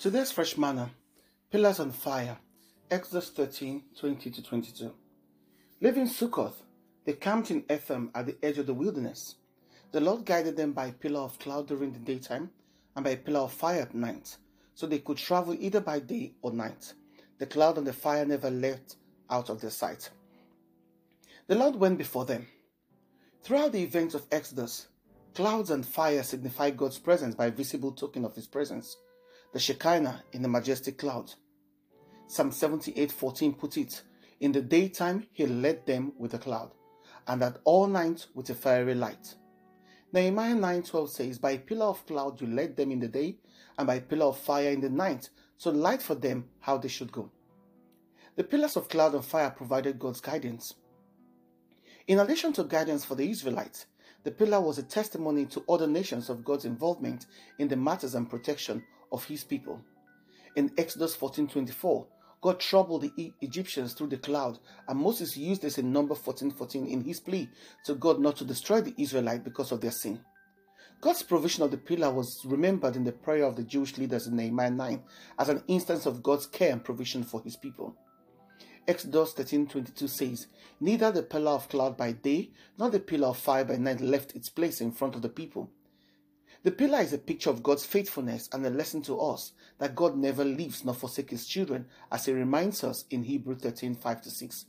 Today's fresh manna, pillars on fire, Exodus 13 20 to 22. Leaving Sukkoth, they camped in Etham at the edge of the wilderness. The Lord guided them by a pillar of cloud during the daytime and by a pillar of fire at night, so they could travel either by day or night. The cloud and the fire never left out of their sight. The Lord went before them. Throughout the events of Exodus, clouds and fire signify God's presence by visible token of His presence the Shekinah in the majestic cloud. Psalm 78:14 put it, In the daytime he led them with a cloud, and at all night with a fiery light. Nehemiah 9:12 says, By a pillar of cloud you led them in the day, and by a pillar of fire in the night, so light for them how they should go. The pillars of cloud and fire provided God's guidance. In addition to guidance for the Israelites, the pillar was a testimony to other nations of God's involvement in the matters and protection of his people. In Exodus 14:24, God troubled the Egyptians through the cloud, and Moses used this in number 14:14 in his plea to God not to destroy the Israelites because of their sin. God's provision of the pillar was remembered in the prayer of the Jewish leaders in Nehemiah 9 as an instance of God's care and provision for his people. Exodus 13:22 says, Neither the pillar of cloud by day nor the pillar of fire by night left its place in front of the people. The pillar is a picture of God's faithfulness and a lesson to us that God never leaves nor forsakes his children, as he reminds us in Hebrew 13 5 6.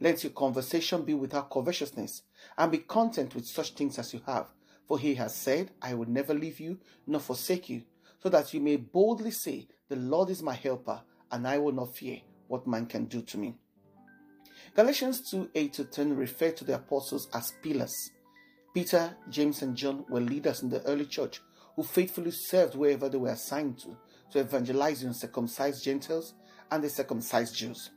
Let your conversation be without covetousness, and be content with such things as you have. For he has said, I will never leave you nor forsake you, so that you may boldly say, The Lord is my helper, and I will not fear what man can do to me. Galatians 2 8 to 10 refer to the apostles as pillars Peter, James, and John were leaders in the early church who faithfully served wherever they were assigned to, to evangelize the uncircumcised Gentiles and the circumcised Jews.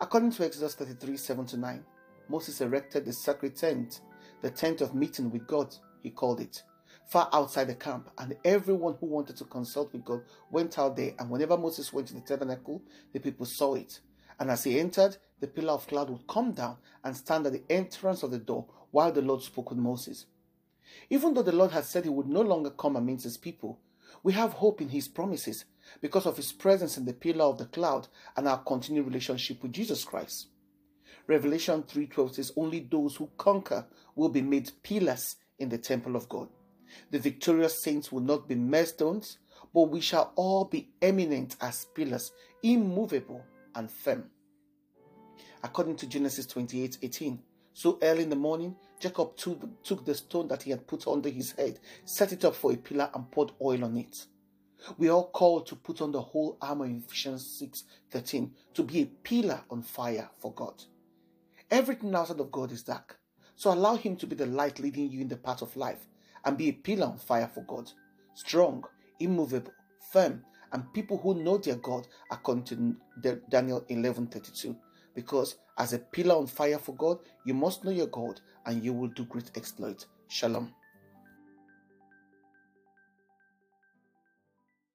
According to Exodus 33 7 to 9, Moses erected the sacred tent, the tent of meeting with God, he called it, far outside the camp, and everyone who wanted to consult with God went out there. And whenever Moses went to the tabernacle, the people saw it. And as he entered, the pillar of cloud would come down and stand at the entrance of the door while the Lord spoke with Moses. Even though the Lord had said he would no longer come amidst his people, we have hope in his promises because of his presence in the pillar of the cloud and our continued relationship with Jesus Christ. Revelation 3:12 says only those who conquer will be made pillars in the temple of God. The victorious saints will not be millstones, but we shall all be eminent as pillars, immovable and firm. According to Genesis 28:18, so early in the morning, Jacob took, took the stone that he had put under his head, set it up for a pillar, and poured oil on it. We are called to put on the whole armor in Ephesians 6 13 to be a pillar on fire for God. Everything outside of God is dark. So allow Him to be the light leading you in the path of life and be a pillar on fire for God. Strong, immovable, firm, and people who know their God, according to Daniel 11 32 because as a pillar on fire for God, you must know your God and you will do great exploit. Shalom.